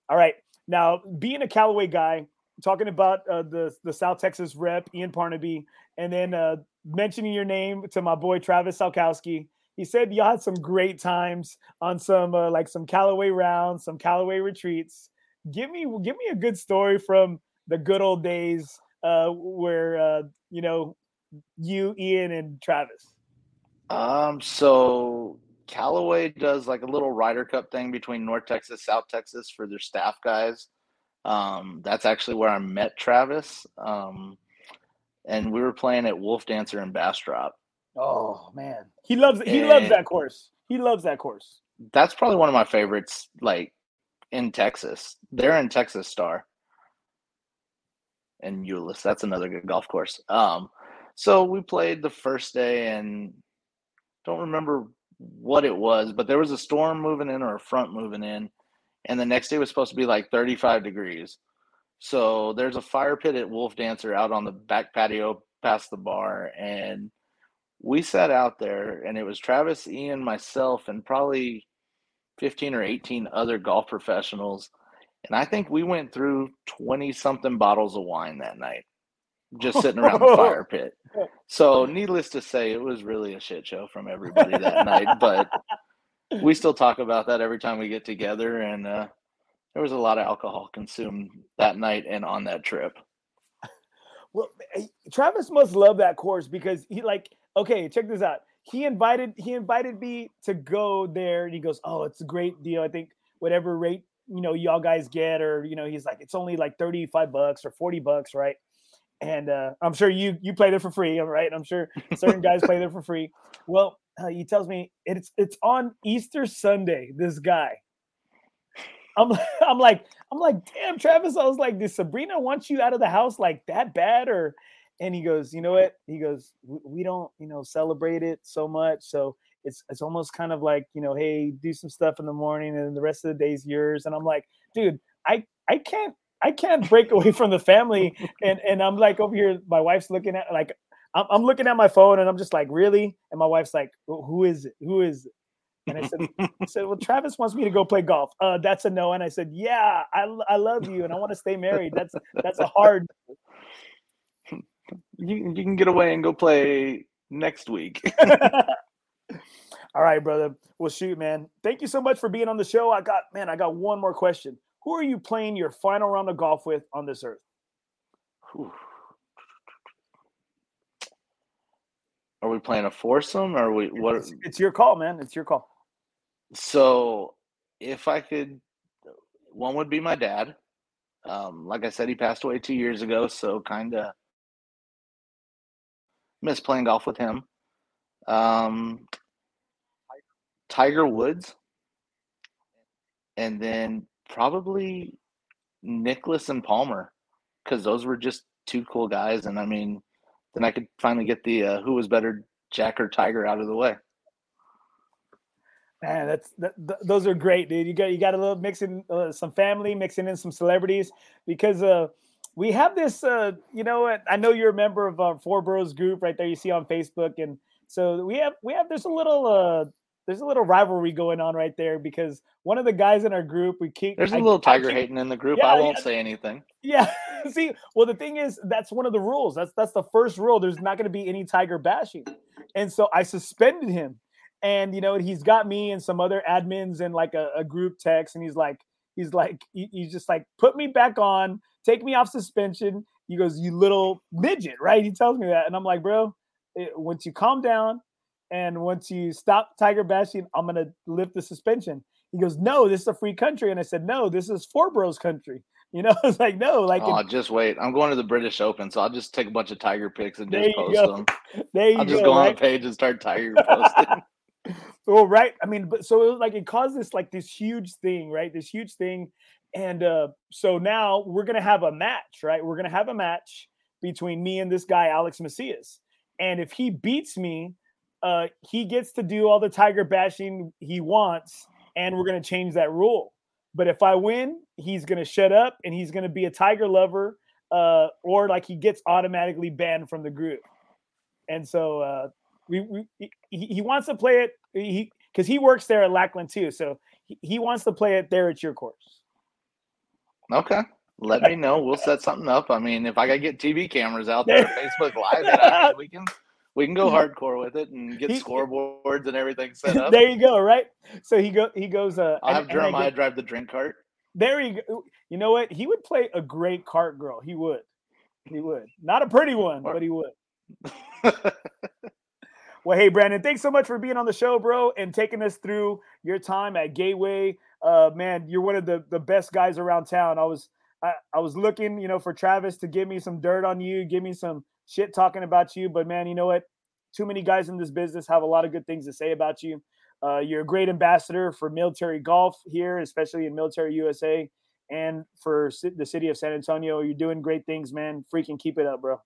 All right. Now, being a Callaway guy, talking about uh, the the South Texas rep Ian Parnaby, and then uh, mentioning your name to my boy Travis Salkowski. He said y'all had some great times on some uh, like some Callaway rounds, some Callaway retreats. Give me give me a good story from the good old days uh, where uh, you know you, Ian, and Travis? Um, so Callaway does like a little Ryder Cup thing between North Texas, South Texas for their staff guys. Um, that's actually where I met Travis. Um, and we were playing at Wolfdancer in Bastrop. Oh man, he loves he and loves that course. He loves that course. That's probably one of my favorites. Like in Texas, they're in Texas Star and Euless. That's another good golf course. Um, so we played the first day and don't remember what it was, but there was a storm moving in or a front moving in, and the next day was supposed to be like 35 degrees. So there's a fire pit at Wolfdancer out on the back patio past the bar, and we sat out there, and it was Travis, Ian, myself, and probably 15 or 18 other golf professionals. And I think we went through 20 something bottles of wine that night, just sitting around the fire pit. So, needless to say, it was really a shit show from everybody that night. But we still talk about that every time we get together. And uh, there was a lot of alcohol consumed that night and on that trip. Well, Travis must love that course because he like okay, check this out. He invited he invited me to go there, and he goes, "Oh, it's a great deal. I think whatever rate you know y'all guys get, or you know, he's like, it's only like thirty five bucks or forty bucks, right?" And uh, I'm sure you you play there for free, right? I'm sure certain guys play there for free. Well, uh, he tells me it's it's on Easter Sunday. This guy, I'm I'm like I'm like, damn, Travis. I was like, did Sabrina want you out of the house like that bad, or and he goes, you know what? He goes, we don't, you know, celebrate it so much. So it's it's almost kind of like, you know, hey, do some stuff in the morning and the rest of the day's yours. And I'm like, dude, I I can't I can't break away from the family. And and I'm like over here, my wife's looking at like I'm, I'm looking at my phone and I'm just like, really? And my wife's like, who is it? Who is it? And I said, I said, well, Travis wants me to go play golf. Uh, that's a no. And I said, yeah, I, I love you and I want to stay married. That's that's a hard you you can get away and go play next week. All right, brother. Well, shoot, man. Thank you so much for being on the show. I got man, I got one more question. Who are you playing your final round of golf with on this earth? Are we playing a foursome? Or are we what? It's, it's your call, man. It's your call. So, if I could, one would be my dad. Um, like I said, he passed away two years ago, so kind of miss playing golf with him. Um, Tiger Woods, and then probably Nicklaus and Palmer, because those were just two cool guys. And I mean, then I could finally get the uh, who was better, Jack or Tiger, out of the way. Man, that's that, th- those are great, dude. You got you got a little mixing uh, some family, mixing in some celebrities because uh we have this uh you know i know you're a member of our four bros group right there you see on facebook and so we have we have there's a little uh there's a little rivalry going on right there because one of the guys in our group we keep there's a little tiger hating in the group. Yeah, i won't yeah, say anything. Yeah see well the thing is that's one of the rules. That's that's the first rule. There's not going to be any tiger bashing. And so i suspended him. And you know he's got me and some other admins in like a, a group text and he's like he's like he, he's just like put me back on take me off suspension. He goes, you little midget, right? He tells me that. And I'm like, bro, it, once you calm down and once you stop tiger bashing, I'm going to lift the suspension. He goes, no, this is a free country. And I said, no, this is Four Bros country. You know, it's like, no, like, oh, it, just wait. I'm going to the British Open. So I'll just take a bunch of tiger pics and just post go. them. There you I'll just go, go right? on the page and start tiger posting. well, right. I mean, but so it was like it caused this like this huge thing, right? This huge thing and uh, so now we're going to have a match, right? We're going to have a match between me and this guy, Alex Macias. And if he beats me, uh, he gets to do all the tiger bashing he wants, and we're going to change that rule. But if I win, he's going to shut up and he's going to be a tiger lover, uh, or like he gets automatically banned from the group. And so uh, we, we he, he wants to play it he because he works there at Lackland too, so he, he wants to play it there at your course. Okay. Let me know. We'll set something up. I mean, if I gotta get TV cameras out there, Facebook Live, we can we can go hardcore with it and get scoreboards and everything set up. There you go. Right. So he go he goes. Uh, I have Jeremiah drive the drink cart. There you go. You know what? He would play a great cart girl. He would. He would. Not a pretty one, but he would. well, hey Brandon, thanks so much for being on the show, bro, and taking us through your time at Gateway uh, man, you're one of the, the best guys around town. I was I, I was looking, you know, for Travis to give me some dirt on you, give me some shit talking about you. But man, you know what? Too many guys in this business have a lot of good things to say about you. Uh, you're a great ambassador for military golf here, especially in Military USA, and for the city of San Antonio. You're doing great things, man. Freaking keep it up, bro.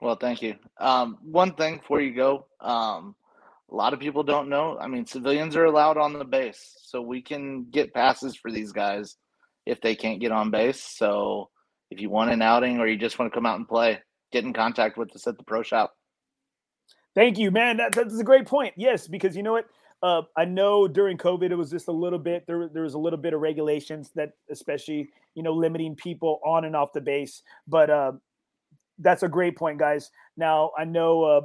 Well, thank you. Um, one thing before you go, um, a lot of people don't know. I mean, civilians are allowed on the base, so we can get passes for these guys if they can't get on base. So if you want an outing or you just want to come out and play, get in contact with us at the pro shop. Thank you, man. That, that's a great point. Yes, because you know what? Uh, I know during COVID it was just a little bit there. There was a little bit of regulations that, especially you know, limiting people on and off the base. But uh, that's a great point, guys. Now I know uh,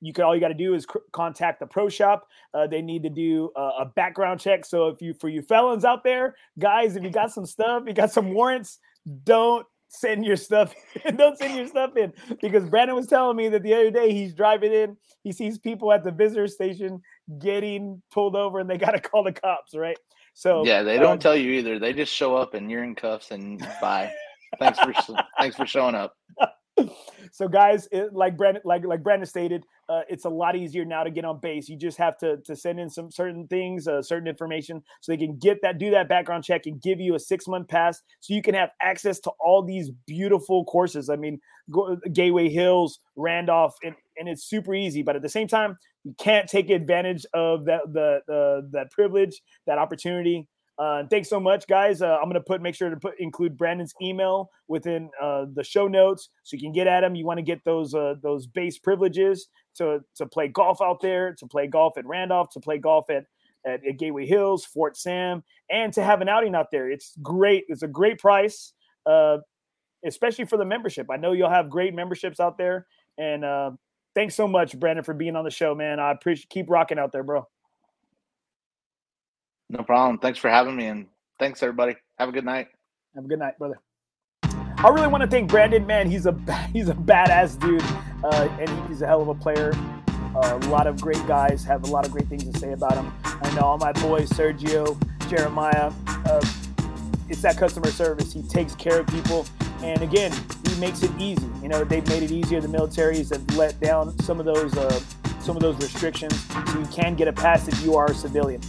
you can all you got to do is c- contact the pro shop. Uh, they need to do uh, a background check. So if you for you felons out there, guys, if you got some stuff, you got some warrants, don't send your stuff don't send your stuff in because Brandon was telling me that the other day he's driving in he sees people at the visitor station getting pulled over and they got to call the cops right so yeah they don't um, tell you either they just show up and you're in cuffs and bye thanks for thanks for showing up so guys it, like brandon like like brandon stated uh, it's a lot easier now to get on base. You just have to to send in some certain things uh, certain information so they can get that do that background check and give you a six month pass so you can have access to all these beautiful courses. I mean go, gateway hills randolph and, and it's super easy but at the same time you can't take advantage of that the, the that privilege that opportunity uh, thanks so much, guys. Uh, I'm gonna put make sure to put include Brandon's email within uh, the show notes so you can get at him. You want to get those uh, those base privileges to to play golf out there, to play golf at Randolph, to play golf at, at, at Gateway Hills, Fort Sam, and to have an outing out there. It's great. It's a great price, uh, especially for the membership. I know you'll have great memberships out there. And uh, thanks so much, Brandon, for being on the show, man. I appreciate keep rocking out there, bro. No problem. Thanks for having me, and thanks everybody. Have a good night. Have a good night, brother. I really want to thank Brandon. Man, he's a he's a badass dude, uh, and he's a hell of a player. Uh, a lot of great guys have a lot of great things to say about him. I know all my boys, Sergio, Jeremiah. Uh, it's that customer service. He takes care of people, and again, he makes it easy. You know, they've made it easier. The militaries have let down some of those uh, some of those restrictions, so you can get a pass if you are a civilian.